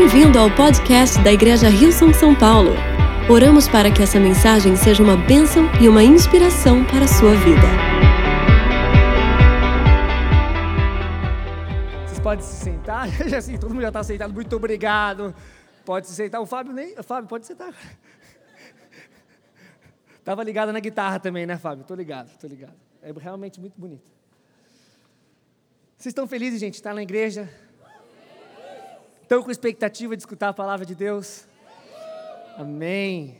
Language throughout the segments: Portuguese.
Bem-vindo ao podcast da Igreja Rio São Paulo. Oramos para que essa mensagem seja uma bênção e uma inspiração para a sua vida. Vocês podem se sentar? assim, todo mundo já está sentado. Muito obrigado. Pode se sentar. O Fábio nem. Fábio, pode sentar. Tava ligado na guitarra também, né, Fábio? Tô ligado, tô ligado. É realmente muito bonito. Vocês estão felizes, gente, estar na igreja? Estão com expectativa de escutar a palavra de Deus? Amém.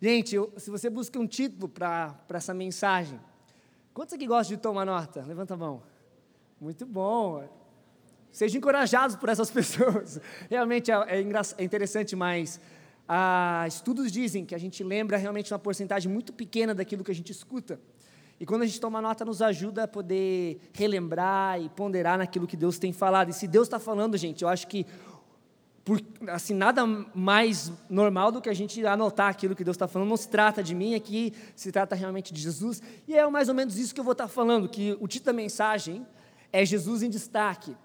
Gente, se você busca um título para essa mensagem, quantos aqui gostam de tomar nota? Levanta a mão. Muito bom. Sejam encorajados por essas pessoas. Realmente é, é, é interessante, mas ah, estudos dizem que a gente lembra realmente uma porcentagem muito pequena daquilo que a gente escuta. E quando a gente toma nota, nos ajuda a poder relembrar e ponderar naquilo que Deus tem falado. E se Deus está falando, gente, eu acho que por, assim, nada mais normal do que a gente anotar aquilo que Deus está falando. Não se trata de mim aqui, se trata realmente de Jesus. E é mais ou menos isso que eu vou estar tá falando, que o título da mensagem é Jesus em destaque.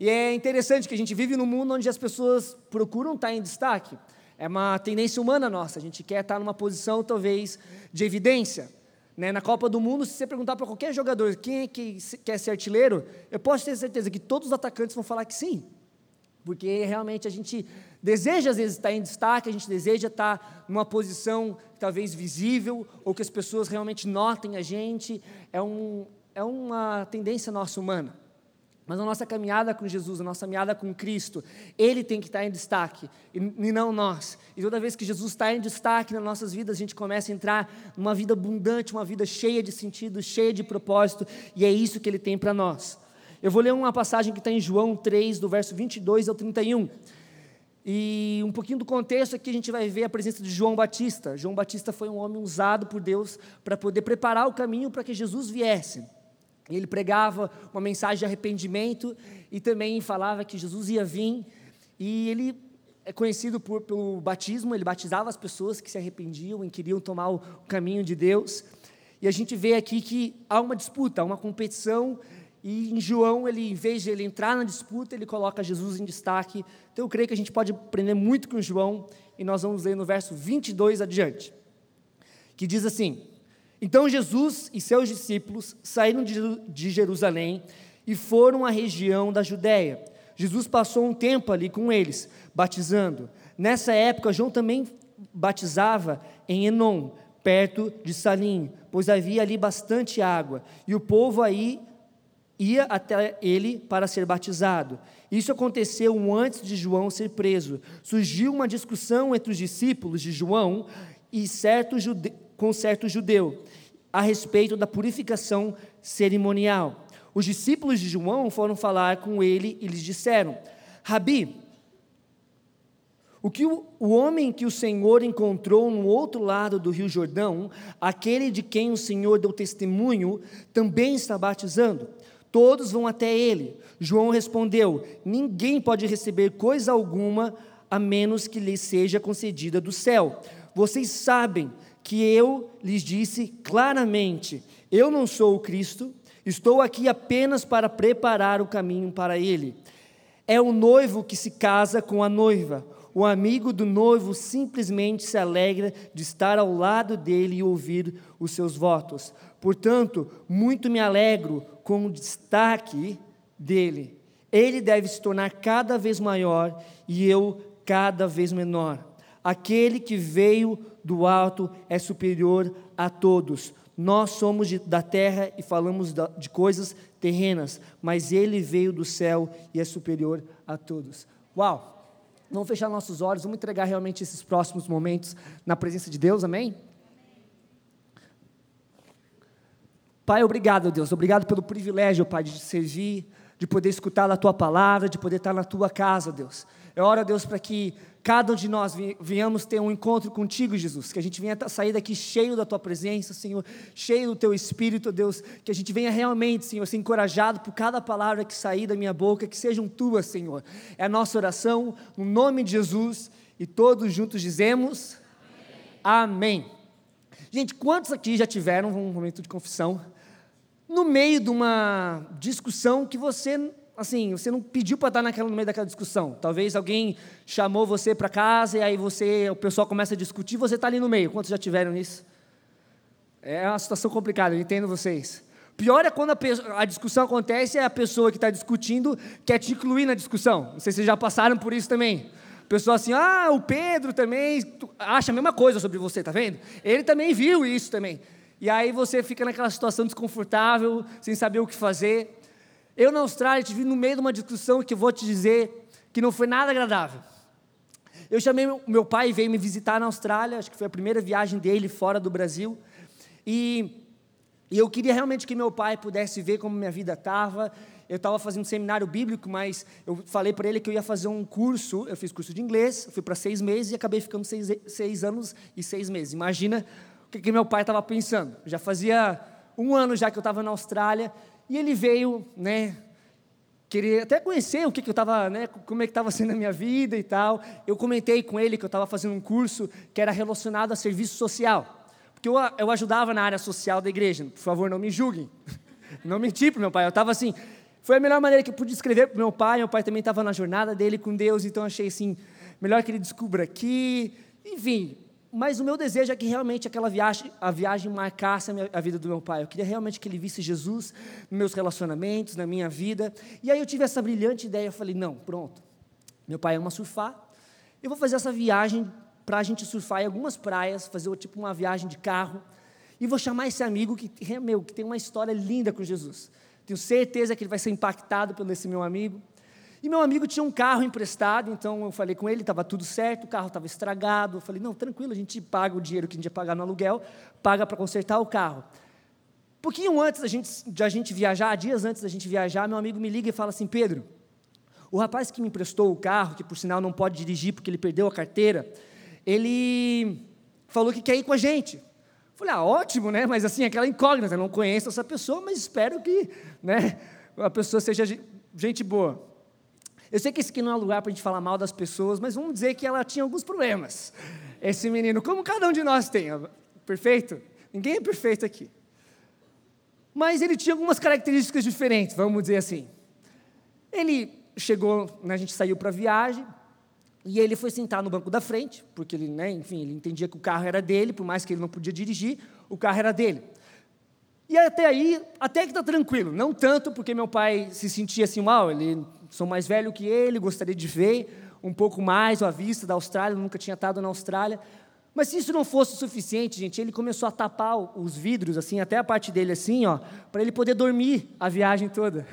E é interessante que a gente vive num mundo onde as pessoas procuram estar tá em destaque. É uma tendência humana nossa, a gente quer estar tá numa posição talvez de evidência. Né? Na Copa do Mundo, se você perguntar para qualquer jogador quem é que quer ser artilheiro, eu posso ter certeza que todos os atacantes vão falar que sim. Porque realmente a gente deseja, às vezes, estar em destaque, a gente deseja estar numa posição talvez visível, ou que as pessoas realmente notem a gente. É, um, é uma tendência nossa humana. Mas a nossa caminhada com Jesus, a nossa caminhada com Cristo, Ele tem que estar em destaque, e não nós. E toda vez que Jesus está em destaque nas nossas vidas, a gente começa a entrar numa vida abundante, uma vida cheia de sentido, cheia de propósito, e é isso que Ele tem para nós. Eu vou ler uma passagem que está em João 3, do verso 22 ao 31. E um pouquinho do contexto aqui a gente vai ver a presença de João Batista. João Batista foi um homem usado por Deus para poder preparar o caminho para que Jesus viesse. Ele pregava uma mensagem de arrependimento e também falava que Jesus ia vir. E ele é conhecido por, pelo batismo, ele batizava as pessoas que se arrependiam e queriam tomar o caminho de Deus. E a gente vê aqui que há uma disputa, há uma competição, e em João, ele, em vez de ele entrar na disputa, ele coloca Jesus em destaque. Então eu creio que a gente pode aprender muito com João, e nós vamos ler no verso 22 adiante, que diz assim: então Jesus e seus discípulos saíram de Jerusalém e foram à região da Judéia. Jesus passou um tempo ali com eles, batizando. Nessa época, João também batizava em Enom, perto de Salim, pois havia ali bastante água, e o povo aí ia até ele para ser batizado. Isso aconteceu antes de João ser preso. Surgiu uma discussão entre os discípulos de João e certo jude... com certo judeu a respeito da purificação cerimonial. Os discípulos de João foram falar com ele e lhes disseram: Rabi, o que o, o, homem que o Senhor encontrou no outro lado do rio Jordão, aquele de quem o Senhor deu testemunho, também está batizando. Todos vão até ele. João respondeu: Ninguém pode receber coisa alguma a menos que lhe seja concedida do céu. Vocês sabem que eu lhes disse claramente: Eu não sou o Cristo, estou aqui apenas para preparar o caminho para ele. É o noivo que se casa com a noiva. O amigo do noivo simplesmente se alegra de estar ao lado dele e ouvir os seus votos. Portanto, muito me alegro com o destaque dele. Ele deve se tornar cada vez maior e eu cada vez menor. Aquele que veio do alto é superior a todos. Nós somos de, da terra e falamos da, de coisas terrenas, mas ele veio do céu e é superior a todos. Uau! Vamos fechar nossos olhos, vamos entregar realmente esses próximos momentos na presença de Deus, amém? Pai, obrigado, Deus, obrigado pelo privilégio, Pai, de te servir, de poder escutar a tua palavra, de poder estar na tua casa, Deus. Eu oro, Deus, para que cada um de nós venhamos ter um encontro contigo, Jesus, que a gente venha sair daqui cheio da tua presença, Senhor, cheio do teu espírito, Deus, que a gente venha realmente, Senhor, ser encorajado por cada palavra que sair da minha boca, que sejam tuas, Senhor. É a nossa oração, no nome de Jesus, e todos juntos dizemos: Amém. Amém. Gente, quantos aqui já tiveram um momento de confissão no meio de uma discussão que você assim, você não pediu para estar naquela, no meio daquela discussão. Talvez alguém chamou você para casa e aí você, o pessoal começa a discutir, você está ali no meio. Quantos já tiveram isso? É uma situação complicada, eu entendo vocês. Pior é quando a, a discussão acontece e a pessoa que está discutindo quer te incluir na discussão. Não sei se vocês já passaram por isso também. Pessoa assim, ah, o Pedro também acha a mesma coisa sobre você, tá vendo? Ele também viu isso também. E aí você fica naquela situação desconfortável, sem saber o que fazer. Eu na Austrália tive no meio de uma discussão que eu vou te dizer que não foi nada agradável. Eu chamei meu, pai veio me visitar na Austrália, acho que foi a primeira viagem dele fora do Brasil. E, e eu queria realmente que meu pai pudesse ver como minha vida estava. Eu estava fazendo um seminário bíblico, mas eu falei para ele que eu ia fazer um curso. Eu fiz curso de inglês, fui para seis meses e acabei ficando seis, seis anos e seis meses. Imagina o que, que meu pai estava pensando. Já fazia um ano já que eu estava na Austrália e ele veio, né, queria até conhecer o que, que eu estava, né, como é que estava sendo a minha vida e tal. Eu comentei com ele que eu estava fazendo um curso que era relacionado a serviço social. Porque eu, eu ajudava na área social da igreja. Por favor, não me julguem. Não menti para meu pai. Eu estava assim. Foi a melhor maneira que eu pude escrever para meu pai. Meu pai também estava na jornada dele com Deus, então achei assim, melhor que ele descubra aqui. Enfim, mas o meu desejo é que realmente aquela viagem, a viagem marcasse a, minha, a, vida do meu pai. Eu queria realmente que ele visse Jesus nos meus relacionamentos, na minha vida. E aí eu tive essa brilhante ideia. Eu falei: não, pronto. Meu pai ama surfar. Eu vou fazer essa viagem para a gente surfar em algumas praias, fazer tipo uma viagem de carro. E vou chamar esse amigo que, meu, que tem uma história linda com Jesus. Tenho certeza que ele vai ser impactado pelo esse meu amigo. E meu amigo tinha um carro emprestado, então eu falei com ele, estava tudo certo, o carro estava estragado. Eu falei, não, tranquilo, a gente paga o dinheiro que a gente ia pagar no aluguel, paga para consertar o carro. Pouquinho antes da gente, gente viajar, dias antes da gente viajar, meu amigo me liga e fala assim, Pedro, o rapaz que me emprestou o carro, que por sinal não pode dirigir porque ele perdeu a carteira, ele falou que quer ir com a gente. Falei, ah, ótimo, né? Mas assim, aquela incógnita, não conheço essa pessoa, mas espero que né, a pessoa seja gente boa. Eu sei que esse aqui não é lugar para a gente falar mal das pessoas, mas vamos dizer que ela tinha alguns problemas. Esse menino, como cada um de nós tem, perfeito? Ninguém é perfeito aqui. Mas ele tinha algumas características diferentes, vamos dizer assim. Ele chegou, né, a gente saiu para a viagem, e ele foi sentar no banco da frente, porque ele, né, enfim, ele entendia que o carro era dele, por mais que ele não podia dirigir, o carro era dele. E até aí, até que está tranquilo. Não tanto porque meu pai se sentia assim mal, ele sou mais velho que ele, gostaria de ver um pouco mais a vista da Austrália, nunca tinha estado na Austrália. Mas se isso não fosse suficiente, gente, ele começou a tapar os vidros, assim, até a parte dele assim, ó, para ele poder dormir a viagem toda.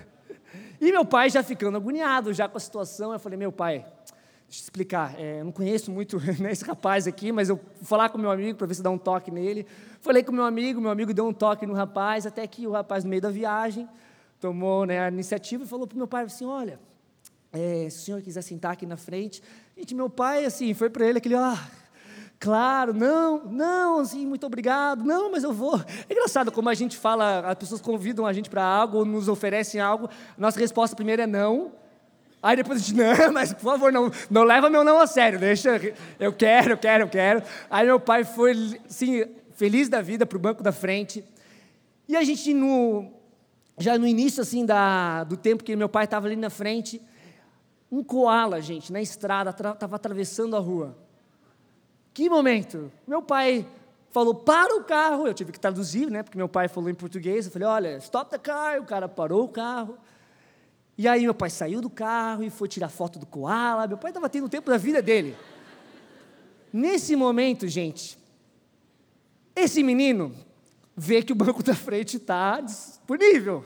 E meu pai já ficando agoniado já com a situação, eu falei, meu pai, Deixa eu explicar. É, eu não conheço muito né, esse rapaz aqui, mas eu vou falar com meu amigo para ver se dá um toque nele. Falei com meu amigo, meu amigo deu um toque no rapaz, até que o rapaz, no meio da viagem, tomou né, a iniciativa e falou para o meu pai assim: Olha, é, se o senhor quiser sentar aqui na frente. Gente, meu pai, assim, foi para ele aquele, ah, claro, não, não, assim, muito obrigado, não, mas eu vou. É engraçado como a gente fala, as pessoas convidam a gente para algo, nos oferecem algo, nossa resposta primeiro é não, Aí depois a gente, não, mas por favor, não, não leva meu não a sério, deixa, eu quero, eu quero, eu quero. Aí meu pai foi, assim, feliz da vida para o banco da frente. E a gente, no, já no início, assim, da, do tempo que meu pai estava ali na frente, um koala, gente, na estrada, estava atravessando a rua. Que momento! Meu pai falou, para o carro, eu tive que traduzir, né, porque meu pai falou em português, eu falei, olha, stop the car, o cara parou o carro, e aí meu pai saiu do carro e foi tirar foto do koala. Meu pai estava tendo o tempo da vida dele. Nesse momento, gente, esse menino vê que o banco da frente está disponível.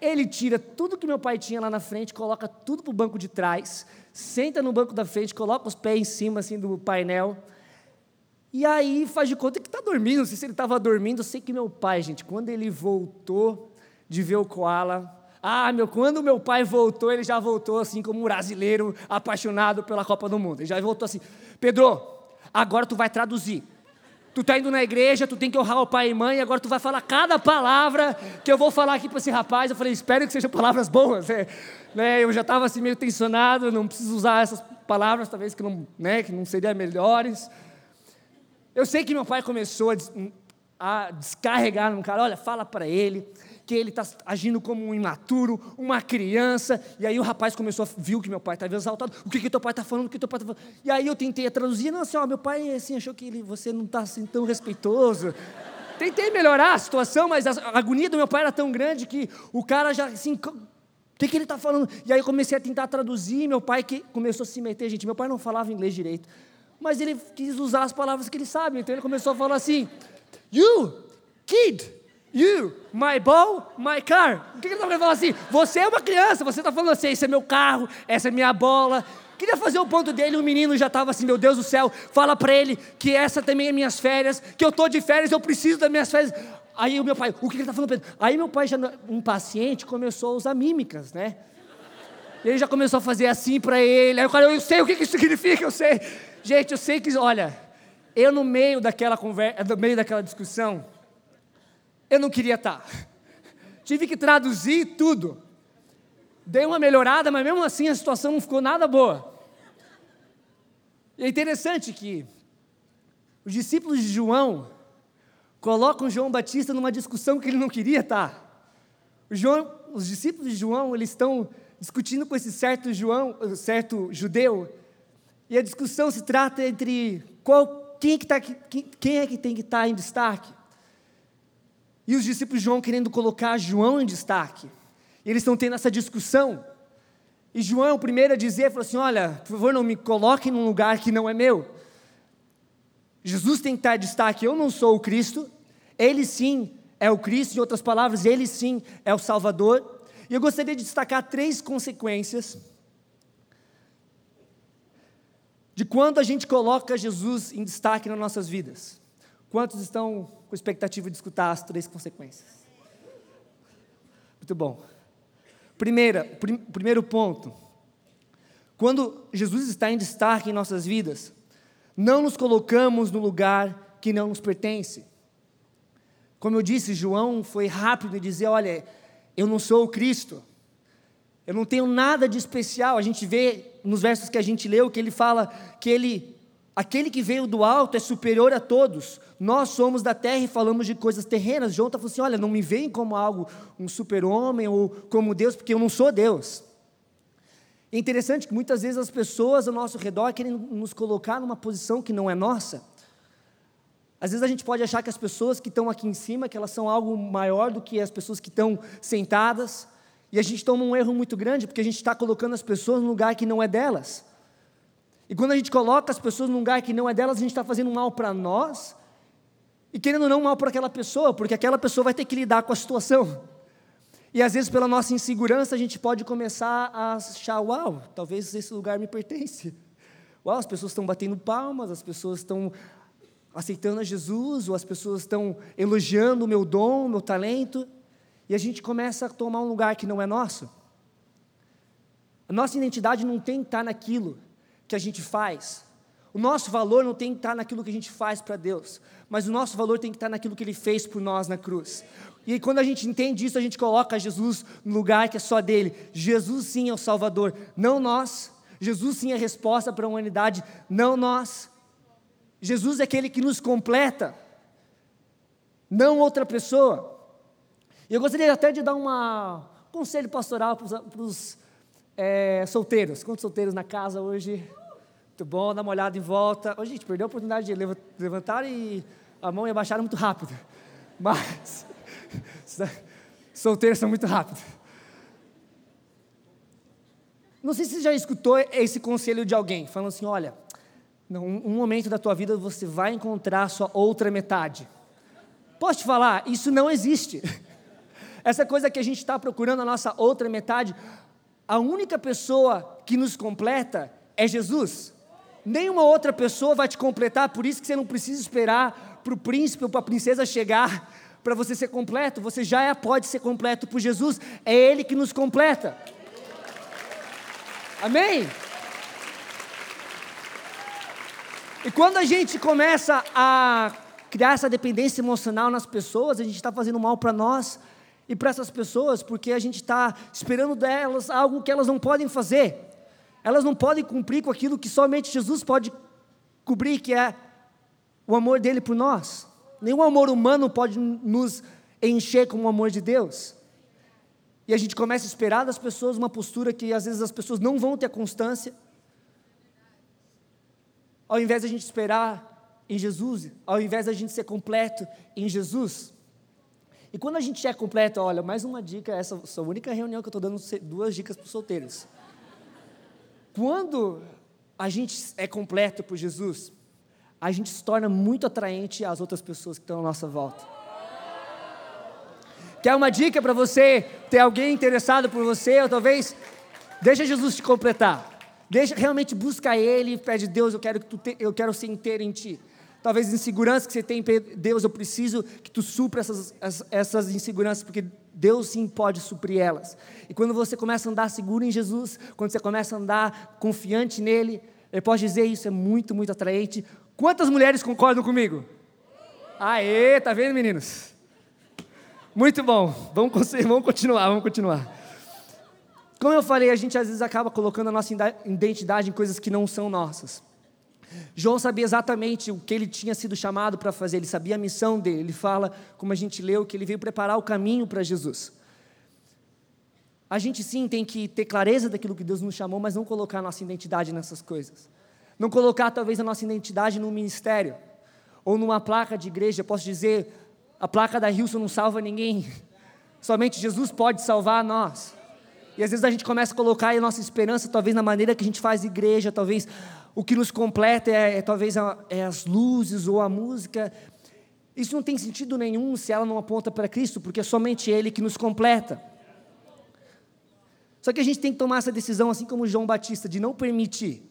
Ele tira tudo que meu pai tinha lá na frente, coloca tudo para o banco de trás, senta no banco da frente, coloca os pés em cima assim do painel. E aí faz de conta que está dormindo. Não sei se ele estava dormindo. Eu sei que meu pai, gente, quando ele voltou de ver o koala, ah, meu, quando meu pai voltou, ele já voltou assim como um brasileiro apaixonado pela Copa do Mundo. Ele já voltou assim: Pedro, agora tu vai traduzir. Tu tá indo na igreja, tu tem que honrar o pai e mãe, agora tu vai falar cada palavra que eu vou falar aqui para esse rapaz. Eu falei, espero que sejam palavras boas. É, né, eu já estava assim meio tensionado, não preciso usar essas palavras, talvez que não, né, que não seriam melhores. Eu sei que meu pai começou a, a descarregar no cara, olha, fala para ele que ele está agindo como um imaturo, uma criança. E aí o rapaz começou a viu que meu pai estava exaltado. O que que teu pai está falando? O que teu pai está falando? E aí eu tentei traduzir, não assim, ó, meu pai assim achou que ele, você não está assim tão respeitoso. Tentei melhorar a situação, mas a agonia do meu pai era tão grande que o cara já assim, o que, que ele está falando? E aí eu comecei a tentar traduzir, meu pai que começou a se meter, gente, meu pai não falava inglês direito, mas ele quis usar as palavras que ele sabe, então ele começou a falar assim, you, kid, you, my ball, my car. O que, que ele está querendo falar assim? Você é uma criança, você está falando assim, esse é meu carro, essa é minha bola, Queria fazer o ponto dele, o menino já estava assim, meu Deus do céu, fala para ele que essa também é minhas férias, que eu estou de férias, eu preciso das minhas férias. Aí o meu pai, o que ele está falando? Pedro? Aí meu pai, já impaciente, começou a usar mímicas, né? Ele já começou a fazer assim para ele. Aí o cara, eu sei o que isso significa, eu sei. Gente, eu sei que, olha, eu no meio daquela conversa, no meio daquela discussão, eu não queria estar. Tá. Tive que traduzir tudo dei uma melhorada, mas mesmo assim a situação não ficou nada boa. E é interessante que os discípulos de João colocam João Batista numa discussão que ele não queria estar. João, os discípulos de João, eles estão discutindo com esse certo João, certo judeu, e a discussão se trata entre qual, quem, é que tá, quem, quem é que tem que estar tá em destaque. E os discípulos de João querendo colocar João em destaque. E eles estão tendo essa discussão. E João é o primeiro a dizer, falou assim, olha, por favor não me coloquem num lugar que não é meu. Jesus tem que estar em destaque, eu não sou o Cristo, ele sim é o Cristo, em outras palavras, ele sim é o Salvador. E eu gostaria de destacar três consequências de quando a gente coloca Jesus em destaque nas nossas vidas. Quantos estão com expectativa de escutar as três consequências? Muito bom. Primeira, prim, primeiro ponto. Quando Jesus está em destaque em nossas vidas, não nos colocamos no lugar que não nos pertence. Como eu disse, João foi rápido em dizer: Olha, eu não sou o Cristo, eu não tenho nada de especial. A gente vê nos versos que a gente leu que ele fala que ele Aquele que veio do alto é superior a todos. Nós somos da terra e falamos de coisas terrenas. João está falando assim: olha, não me veem como algo, um super-homem ou como Deus, porque eu não sou Deus. É interessante que muitas vezes as pessoas ao nosso redor querem nos colocar numa posição que não é nossa. Às vezes a gente pode achar que as pessoas que estão aqui em cima, que elas são algo maior do que as pessoas que estão sentadas, e a gente toma um erro muito grande, porque a gente está colocando as pessoas num lugar que não é delas. E quando a gente coloca as pessoas num lugar que não é delas, a gente está fazendo mal para nós e querendo ou não mal para aquela pessoa, porque aquela pessoa vai ter que lidar com a situação. E às vezes, pela nossa insegurança, a gente pode começar a achar: uau, talvez esse lugar me pertence. Uau, as pessoas estão batendo palmas, as pessoas estão aceitando a Jesus, ou as pessoas estão elogiando o meu dom, o meu talento, e a gente começa a tomar um lugar que não é nosso. A nossa identidade não tem que estar naquilo que a gente faz. O nosso valor não tem que estar naquilo que a gente faz para Deus, mas o nosso valor tem que estar naquilo que Ele fez por nós na cruz. E quando a gente entende isso, a gente coloca Jesus no lugar que é só dele. Jesus sim é o Salvador, não nós. Jesus sim é a resposta para a humanidade, não nós. Jesus é aquele que nos completa, não outra pessoa. E eu gostaria até de dar um conselho pastoral para os é, solteiros. Quantos solteiros na casa hoje? Muito bom, dá uma olhada em volta. Ô, gente, perdeu a oportunidade de levantar e a mão e abaixaram muito rápido. Mas, solteiros são muito rápidos. Não sei se você já escutou esse conselho de alguém, falando assim: olha, um momento da tua vida você vai encontrar a sua outra metade. Posso te falar? Isso não existe. Essa coisa que a gente está procurando a nossa outra metade, a única pessoa que nos completa é Jesus. Nenhuma outra pessoa vai te completar, por isso que você não precisa esperar para o príncipe ou para a princesa chegar para você ser completo. Você já é, pode ser completo por Jesus, é Ele que nos completa. Amém? E quando a gente começa a criar essa dependência emocional nas pessoas, a gente está fazendo mal para nós e para essas pessoas, porque a gente está esperando delas algo que elas não podem fazer. Elas não podem cumprir com aquilo que somente Jesus pode cobrir, que é o amor dele por nós. Nenhum amor humano pode nos encher como o amor de Deus. E a gente começa a esperar das pessoas uma postura que às vezes as pessoas não vão ter constância. Ao invés de a gente esperar em Jesus, ao invés de a gente ser completo em Jesus. E quando a gente é completo, olha, mais uma dica, essa é a única reunião que eu estou dando duas dicas para os solteiros. Quando a gente é completo por Jesus, a gente se torna muito atraente às outras pessoas que estão à nossa volta. Quer uma dica para você ter alguém interessado por você, ou talvez deixa Jesus te completar. Deixa, realmente busca Ele pede, Deus, eu quero, que tu te, eu quero ser inteiro em Ti. Talvez insegurança que você tem, Deus, eu preciso que Tu supra essas, essas inseguranças, porque Deus sim pode suprir elas. E quando você começa a andar seguro em Jesus, quando você começa a andar confiante nele, eu posso dizer isso, é muito, muito atraente. Quantas mulheres concordam comigo? Aê, tá vendo, meninos? Muito bom, vamos, vamos continuar, vamos continuar. Como eu falei, a gente às vezes acaba colocando a nossa identidade em coisas que não são nossas. João sabia exatamente o que ele tinha sido chamado para fazer, ele sabia a missão dele. Ele fala, como a gente leu, que ele veio preparar o caminho para Jesus. A gente sim tem que ter clareza daquilo que Deus nos chamou, mas não colocar a nossa identidade nessas coisas. Não colocar talvez a nossa identidade num ministério ou numa placa de igreja. Posso dizer, a placa da Hilson não salva ninguém. Somente Jesus pode salvar nós. E às vezes a gente começa a colocar a nossa esperança, talvez na maneira que a gente faz igreja, talvez o que nos completa é, é talvez a, é as luzes ou a música. Isso não tem sentido nenhum se ela não aponta para Cristo, porque é somente Ele que nos completa. Só que a gente tem que tomar essa decisão, assim como João Batista, de não permitir.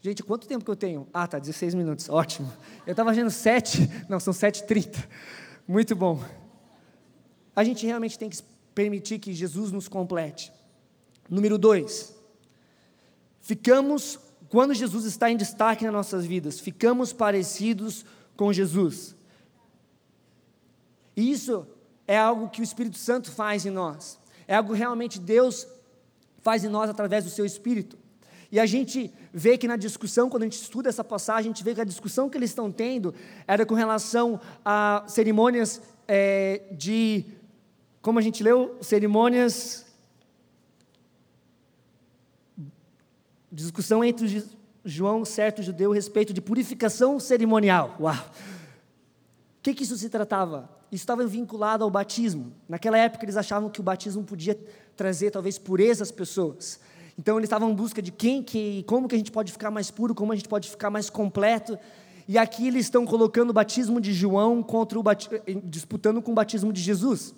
Gente, quanto tempo que eu tenho? Ah, tá, 16 minutos, ótimo. Eu estava vendo 7, não, são 7h30. Muito bom. A gente realmente tem que permitir que Jesus nos complete. Número dois, ficamos, quando Jesus está em destaque nas nossas vidas, ficamos parecidos com Jesus. E isso é algo que o Espírito Santo faz em nós, é algo realmente Deus faz em nós através do seu Espírito. E a gente vê que na discussão, quando a gente estuda essa passagem, a gente vê que a discussão que eles estão tendo era com relação a cerimônias é, de como a gente leu, cerimônias, discussão entre João, certo judeu, a respeito de purificação cerimonial. Uau! O que, que isso se tratava? Isso estava vinculado ao batismo. Naquela época eles achavam que o batismo podia trazer talvez pureza às pessoas. Então eles estavam em busca de quem que, como que a gente pode ficar mais puro, como a gente pode ficar mais completo. E aqui eles estão colocando o batismo de João contra o disputando com o batismo de Jesus.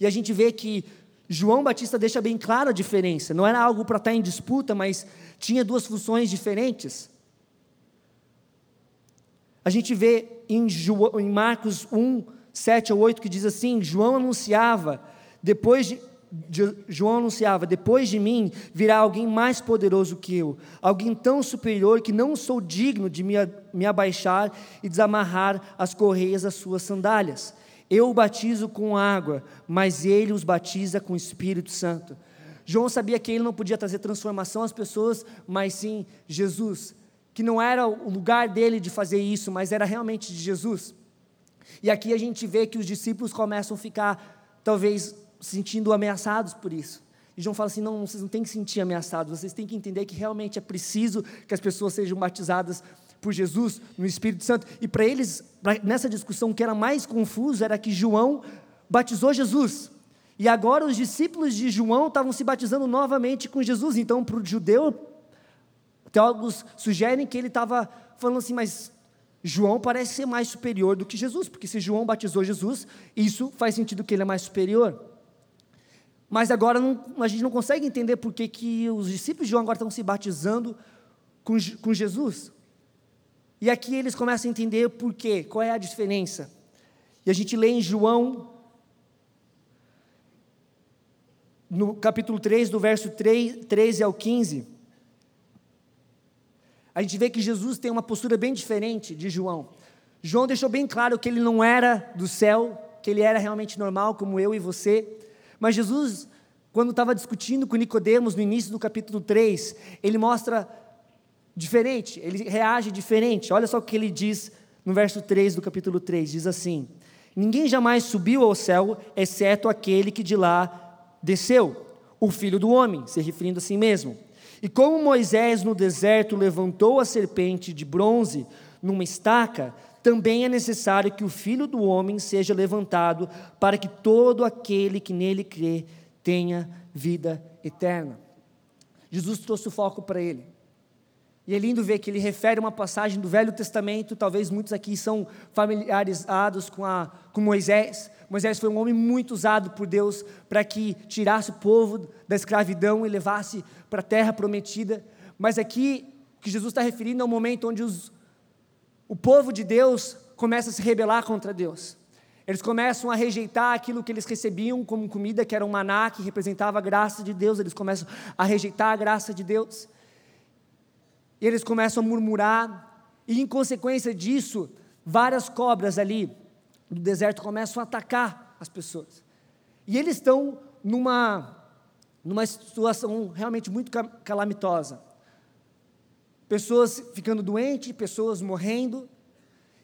E a gente vê que João Batista deixa bem claro a diferença. Não era algo para estar em disputa, mas tinha duas funções diferentes. A gente vê em, João, em Marcos 1, 7 ou 8, que diz assim: João anunciava, depois de, de, João anunciava, depois de mim virá alguém mais poderoso que eu, alguém tão superior que não sou digno de me, me abaixar e desamarrar as correias das suas sandálias. Eu o batizo com água, mas ele os batiza com o Espírito Santo. João sabia que ele não podia trazer transformação às pessoas, mas sim Jesus, que não era o lugar dele de fazer isso, mas era realmente de Jesus. E aqui a gente vê que os discípulos começam a ficar, talvez, sentindo ameaçados por isso. E João fala assim: não, vocês não têm que sentir ameaçados, vocês têm que entender que realmente é preciso que as pessoas sejam batizadas por Jesus no Espírito Santo. E para eles, pra, nessa discussão, o que era mais confuso era que João batizou Jesus. E agora os discípulos de João estavam se batizando novamente com Jesus. Então, para o judeu, teólogos sugerem que ele estava falando assim, mas João parece ser mais superior do que Jesus, porque se João batizou Jesus, isso faz sentido que ele é mais superior. Mas agora não, a gente não consegue entender por que, que os discípulos de João agora estão se batizando com, com Jesus. E aqui eles começam a entender por quê, qual é a diferença. E a gente lê em João, no capítulo 3, do verso 3, 13 ao 15. A gente vê que Jesus tem uma postura bem diferente de João. João deixou bem claro que ele não era do céu, que ele era realmente normal, como eu e você. Mas Jesus, quando estava discutindo com Nicodemos no início do capítulo 3, ele mostra diferente, ele reage diferente. Olha só o que ele diz no verso 3 do capítulo 3: diz assim: Ninguém jamais subiu ao céu, exceto aquele que de lá desceu, o filho do homem, se referindo a si mesmo. E como Moisés no deserto levantou a serpente de bronze numa estaca, também é necessário que o filho do homem seja levantado, para que todo aquele que nele crê tenha vida eterna. Jesus trouxe o foco para ele. E é lindo ver que ele refere uma passagem do Velho Testamento, talvez muitos aqui são familiarizados com, a, com Moisés. Moisés foi um homem muito usado por Deus para que tirasse o povo da escravidão e levasse para a terra prometida. Mas aqui, o que Jesus está referindo é um momento onde os, o povo de Deus começa a se rebelar contra Deus. Eles começam a rejeitar aquilo que eles recebiam como comida, que era um maná, que representava a graça de Deus. Eles começam a rejeitar a graça de Deus. E eles começam a murmurar, e em consequência disso, várias cobras ali do deserto começam a atacar as pessoas. E eles estão numa, numa situação realmente muito calamitosa. Pessoas ficando doentes, pessoas morrendo.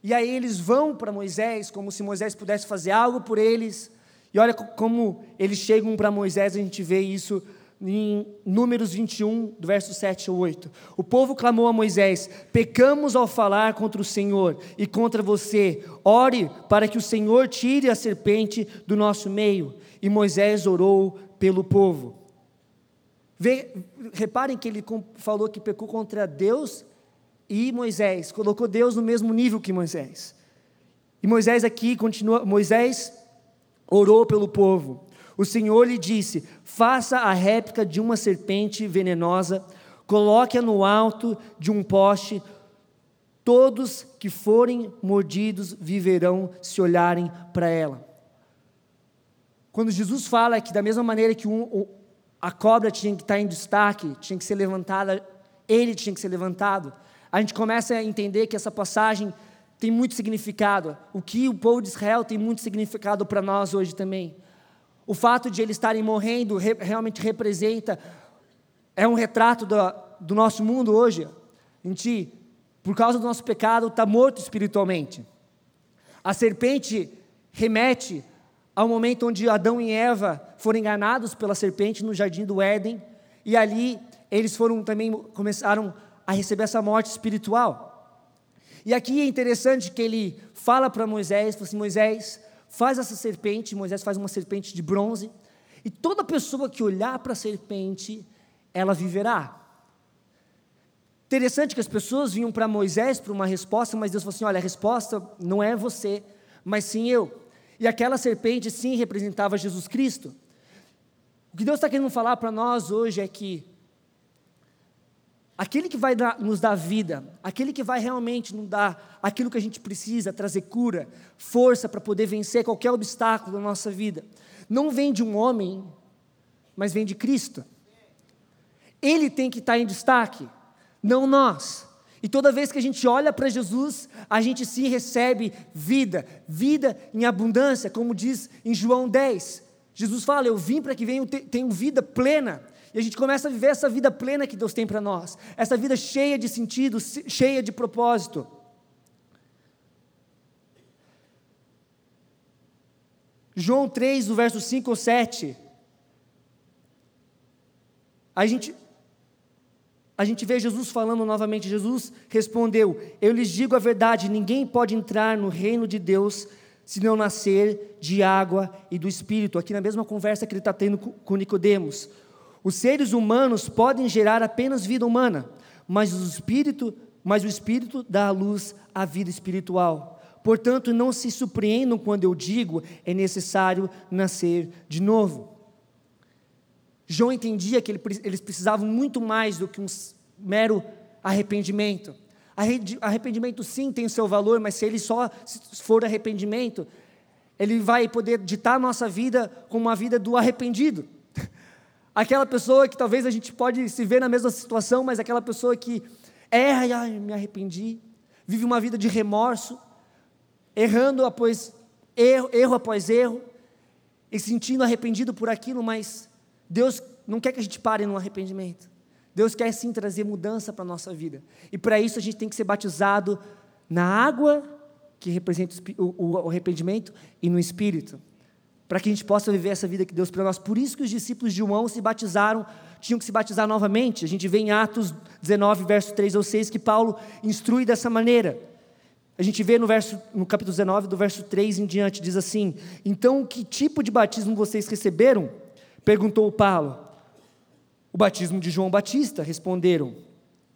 E aí eles vão para Moisés, como se Moisés pudesse fazer algo por eles. E olha como eles chegam para Moisés, a gente vê isso em Números 21, do verso 7 ao 8. O povo clamou a Moisés: Pecamos ao falar contra o Senhor e contra você. Ore para que o Senhor tire a serpente do nosso meio. E Moisés orou pelo povo. Vê, reparem que ele falou que pecou contra Deus e Moisés, colocou Deus no mesmo nível que Moisés. E Moisés aqui continua, Moisés orou pelo povo. O Senhor lhe disse: Faça a réplica de uma serpente venenosa, coloque-a no alto de um poste. Todos que forem mordidos viverão se olharem para ela. Quando Jesus fala que, da mesma maneira que um, a cobra tinha que estar em destaque, tinha que ser levantada, ele tinha que ser levantado, a gente começa a entender que essa passagem tem muito significado. O que o povo de Israel tem muito significado para nós hoje também. O fato de eles estarem morrendo re, realmente representa, é um retrato do, do nosso mundo hoje. A gente, por causa do nosso pecado, está morto espiritualmente. A serpente remete ao momento onde Adão e Eva foram enganados pela serpente no jardim do Éden, e ali eles foram também começaram a receber essa morte espiritual. E aqui é interessante que ele fala para Moisés, fala assim, Moisés, faz essa serpente, Moisés faz uma serpente de bronze, e toda pessoa que olhar para a serpente, ela viverá. Interessante que as pessoas vinham para Moisés para uma resposta, mas Deus falou assim: olha, a resposta não é você, mas sim eu. E aquela serpente, sim, representava Jesus Cristo. O que Deus está querendo falar para nós hoje é que Aquele que vai dar, nos dar vida, aquele que vai realmente nos dar aquilo que a gente precisa, trazer cura, força para poder vencer qualquer obstáculo da nossa vida, não vem de um homem, mas vem de Cristo. Ele tem que estar em destaque, não nós. E toda vez que a gente olha para Jesus, a gente sim recebe vida, vida em abundância, como diz em João 10. Jesus fala: Eu vim para que venham tenham vida plena. E a gente começa a viver essa vida plena que Deus tem para nós, essa vida cheia de sentido, cheia de propósito. João 3, do verso 5 ou 7. A gente, a gente vê Jesus falando novamente. Jesus respondeu: Eu lhes digo a verdade, ninguém pode entrar no reino de Deus se não nascer de água e do Espírito. Aqui na mesma conversa que ele está tendo com Nicodemos. Os seres humanos podem gerar apenas vida humana, mas o espírito, mas o espírito dá à luz a vida espiritual. Portanto, não se surpreendam quando eu digo é necessário nascer de novo. João entendia que eles precisavam muito mais do que um mero arrependimento. Arrependimento sim tem o seu valor, mas se ele só for arrependimento, ele vai poder ditar a nossa vida como uma vida do arrependido. Aquela pessoa que talvez a gente pode se ver na mesma situação, mas aquela pessoa que erra e ai, me arrependi, vive uma vida de remorso, errando após erro, erro após erro, e se sentindo arrependido por aquilo, mas Deus não quer que a gente pare no arrependimento. Deus quer sim trazer mudança para a nossa vida. E para isso a gente tem que ser batizado na água que representa o, o arrependimento e no Espírito, para que a gente possa viver essa vida que Deus para nós. Por isso que os discípulos de João se batizaram, tinham que se batizar novamente. A gente vê em Atos 19, verso 3 ou 6, que Paulo instrui dessa maneira. A gente vê no, verso, no capítulo 19, do verso 3 em diante, diz assim: Então, que tipo de batismo vocês receberam? Perguntou Paulo. O batismo de João Batista, responderam.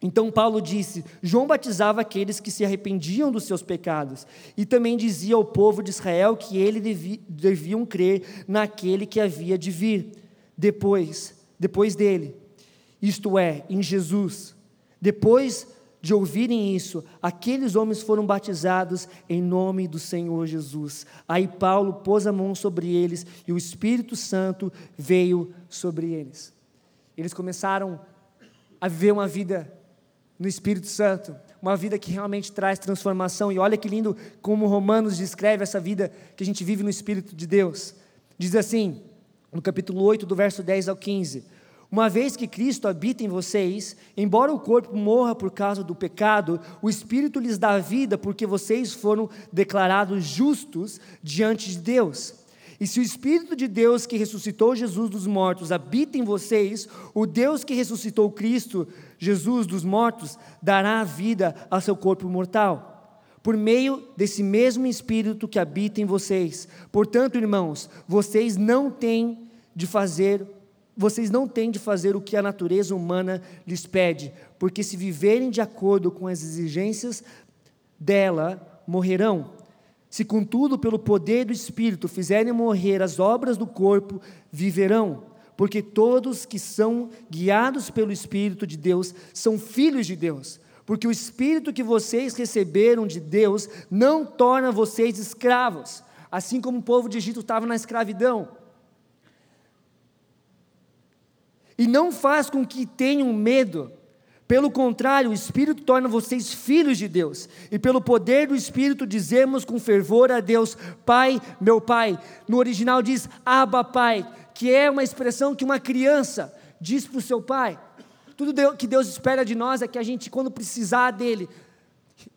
Então Paulo disse: João batizava aqueles que se arrependiam dos seus pecados, e também dizia ao povo de Israel que eles devi, deviam crer naquele que havia de vir depois, depois dele, isto é, em Jesus. Depois de ouvirem isso, aqueles homens foram batizados em nome do Senhor Jesus. Aí Paulo pôs a mão sobre eles e o Espírito Santo veio sobre eles. Eles começaram a viver uma vida no Espírito Santo, uma vida que realmente traz transformação. E olha que lindo como Romanos descreve essa vida que a gente vive no Espírito de Deus. Diz assim, no capítulo 8, do verso 10 ao 15: Uma vez que Cristo habita em vocês, embora o corpo morra por causa do pecado, o Espírito lhes dá vida porque vocês foram declarados justos diante de Deus. E se o Espírito de Deus que ressuscitou Jesus dos mortos habita em vocês, o Deus que ressuscitou Cristo, Jesus dos mortos, dará vida ao seu corpo mortal, por meio desse mesmo Espírito que habita em vocês. Portanto, irmãos, vocês não têm de fazer vocês não têm de fazer o que a natureza humana lhes pede, porque se viverem de acordo com as exigências dela, morrerão. Se, contudo, pelo poder do Espírito fizerem morrer as obras do corpo, viverão, porque todos que são guiados pelo Espírito de Deus são filhos de Deus. Porque o Espírito que vocês receberam de Deus não torna vocês escravos, assim como o povo de Egito estava na escravidão. E não faz com que tenham medo, pelo contrário, o Espírito torna vocês filhos de Deus. E pelo poder do Espírito dizemos com fervor a Deus: Pai, meu Pai. No original diz Abba, Pai, que é uma expressão que uma criança diz para o seu pai. Tudo que Deus espera de nós é que a gente, quando precisar dele,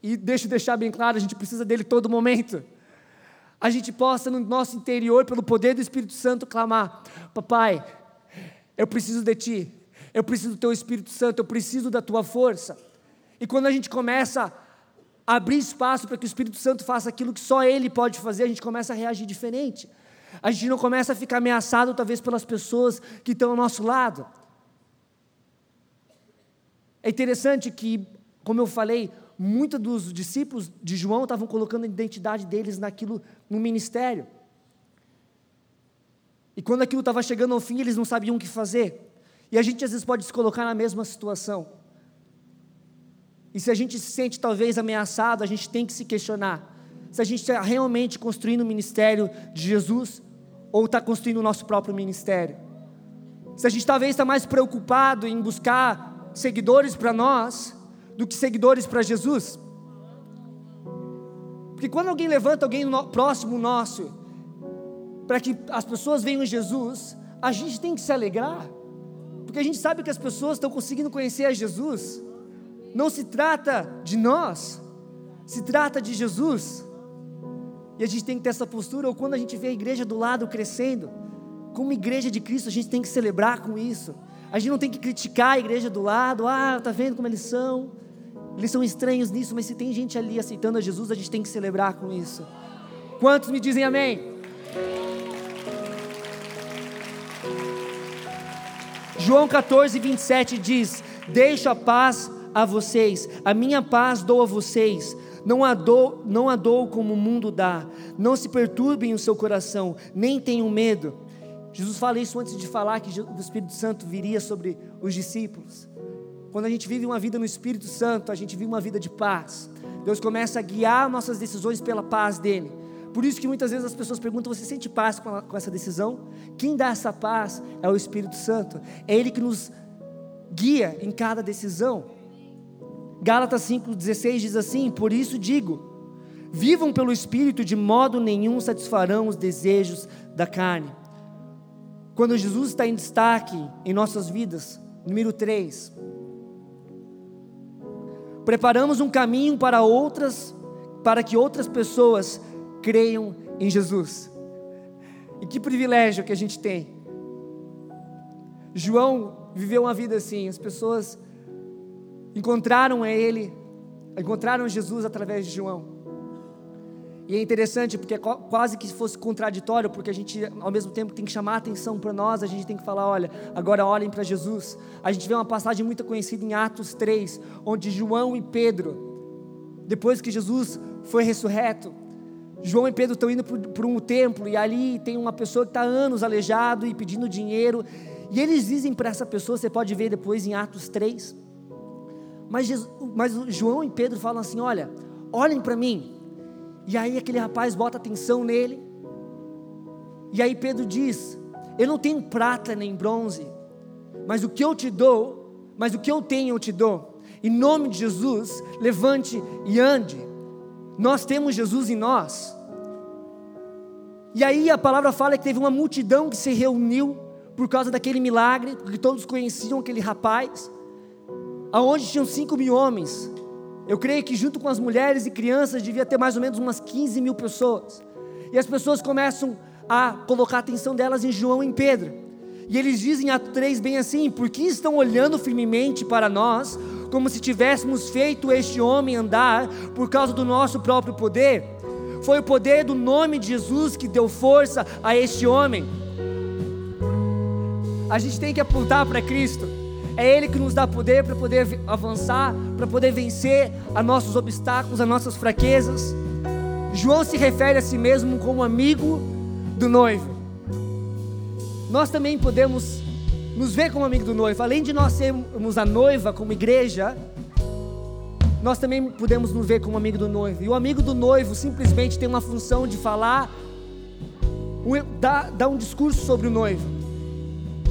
e deixa eu deixar bem claro, a gente precisa dele todo momento. A gente possa, no nosso interior, pelo poder do Espírito Santo, clamar: Papai, eu preciso de Ti, eu preciso do teu Espírito Santo, eu preciso da tua força. E quando a gente começa a abrir espaço para que o Espírito Santo faça aquilo que só Ele pode fazer, a gente começa a reagir diferente. A gente não começa a ficar ameaçado, talvez, pelas pessoas que estão ao nosso lado. É interessante que, como eu falei, muitos dos discípulos de João estavam colocando a identidade deles naquilo, no ministério. E quando aquilo estava chegando ao fim, eles não sabiam o que fazer. E a gente às vezes pode se colocar na mesma situação. E se a gente se sente talvez ameaçado, a gente tem que se questionar se a gente está realmente construindo o ministério de Jesus ou está construindo o nosso próprio ministério. Se a gente talvez está mais preocupado em buscar seguidores para nós do que seguidores para Jesus. Porque quando alguém levanta alguém próximo nosso, para que as pessoas venham em Jesus, a gente tem que se alegrar. Porque a gente sabe que as pessoas estão conseguindo conhecer a Jesus. Não se trata de nós, se trata de Jesus. E a gente tem que ter essa postura, ou quando a gente vê a igreja do lado crescendo, como igreja de Cristo, a gente tem que celebrar com isso. A gente não tem que criticar a igreja do lado, ah, tá vendo como eles são? Eles são estranhos nisso, mas se tem gente ali aceitando a Jesus, a gente tem que celebrar com isso. Quantos me dizem amém? João 14, 27 diz: Deixo a paz a vocês, a minha paz dou a vocês. Não a, dou, não a dou como o mundo dá. Não se perturbem o seu coração, nem tenham medo. Jesus fala isso antes de falar que o Espírito Santo viria sobre os discípulos. Quando a gente vive uma vida no Espírito Santo, a gente vive uma vida de paz. Deus começa a guiar nossas decisões pela paz dele. Por isso que muitas vezes as pessoas perguntam: você sente paz com, a, com essa decisão? Quem dá essa paz é o Espírito Santo. É Ele que nos guia em cada decisão. Gálatas 5,16 diz assim: Por isso digo, vivam pelo Espírito, de modo nenhum satisfarão os desejos da carne. Quando Jesus está em destaque em nossas vidas, número 3, preparamos um caminho para outras para que outras pessoas creiam em Jesus. E que privilégio que a gente tem. João viveu uma vida assim, as pessoas encontraram ele, encontraram Jesus através de João. E é interessante porque é quase que fosse contraditório, porque a gente, ao mesmo tempo, tem que chamar atenção para nós, a gente tem que falar: olha, agora olhem para Jesus. A gente vê uma passagem muito conhecida em Atos 3, onde João e Pedro, depois que Jesus foi ressurreto, João e Pedro estão indo para um templo e ali tem uma pessoa que está anos aleijado e pedindo dinheiro. E eles dizem para essa pessoa, você pode ver depois em Atos 3. Mas, Jesus, mas João e Pedro falam assim: olha, olhem para mim. E aí aquele rapaz bota atenção nele. E aí Pedro diz: Eu não tenho prata nem bronze, mas o que eu te dou, mas o que eu tenho eu te dou. Em nome de Jesus, levante e ande. Nós temos Jesus em nós. E aí a palavra fala que teve uma multidão que se reuniu por causa daquele milagre, porque todos conheciam aquele rapaz, aonde tinham cinco mil homens. Eu creio que junto com as mulheres e crianças devia ter mais ou menos umas 15 mil pessoas. E as pessoas começam a colocar a atenção delas em João e em Pedro. E eles dizem a três bem assim: porque estão olhando firmemente para nós, como se tivéssemos feito este homem andar por causa do nosso próprio poder? Foi o poder do nome de Jesus que deu força a este homem. A gente tem que apontar para Cristo. É Ele que nos dá poder para poder avançar, para poder vencer a nossos obstáculos, as nossas fraquezas. João se refere a si mesmo como amigo do noivo. Nós também podemos nos ver como amigo do noivo. Além de nós sermos a noiva como igreja, nós também podemos nos ver como amigo do noivo. E o amigo do noivo simplesmente tem uma função de falar, dar um discurso sobre o noivo.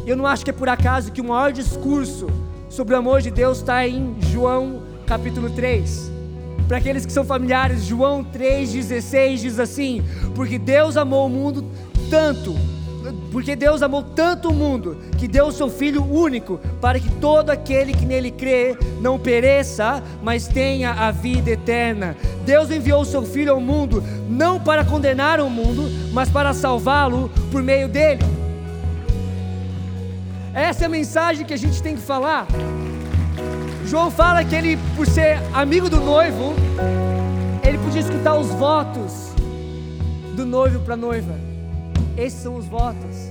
Eu não acho que é por acaso que o maior discurso sobre o amor de Deus está em João capítulo 3. Para aqueles que são familiares, João 3,16 diz assim: Porque Deus amou o mundo tanto, porque Deus amou tanto o mundo, que deu o seu Filho único, para que todo aquele que nele crê não pereça, mas tenha a vida eterna. Deus enviou o seu Filho ao mundo, não para condenar o mundo, mas para salvá-lo por meio dele. Essa é a mensagem que a gente tem que falar. João fala que ele, por ser amigo do noivo, ele podia escutar os votos do noivo para a noiva. Esses são os votos.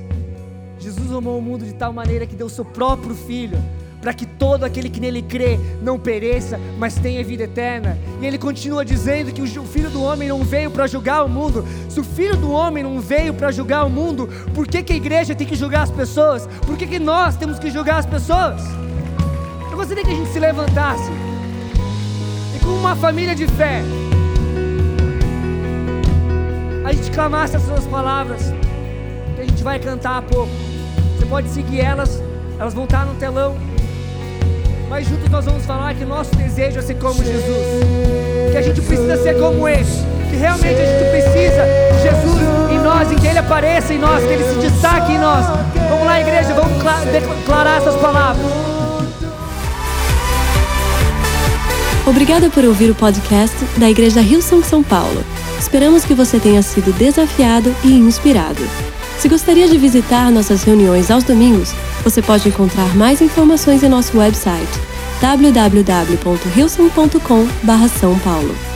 Jesus amou o mundo de tal maneira que deu o seu próprio filho para que todo aquele que nele crê não pereça, mas tenha vida eterna. E ele continua dizendo que o filho do homem não veio para julgar o mundo. Se o filho do homem não veio para julgar o mundo, por que, que a igreja tem que julgar as pessoas? Por que, que nós temos que julgar as pessoas? Eu gostaria que a gente se levantasse e, como uma família de fé, a gente clamasse as suas palavras, vai cantar há pouco. Você pode seguir elas, elas vão estar no telão mas juntos nós vamos falar que nosso desejo é ser como Jesus, que a gente precisa ser como Ele, que realmente a gente precisa de Jesus em nós, em que Ele apareça em nós, que Ele se destaque em nós. Vamos lá, igreja, vamos declarar essas palavras. Obrigada por ouvir o podcast da Igreja Rio São São Paulo. Esperamos que você tenha sido desafiado e inspirado. Se gostaria de visitar nossas reuniões aos domingos, você pode encontrar mais informações em nosso website www.hilson.com/são paulo.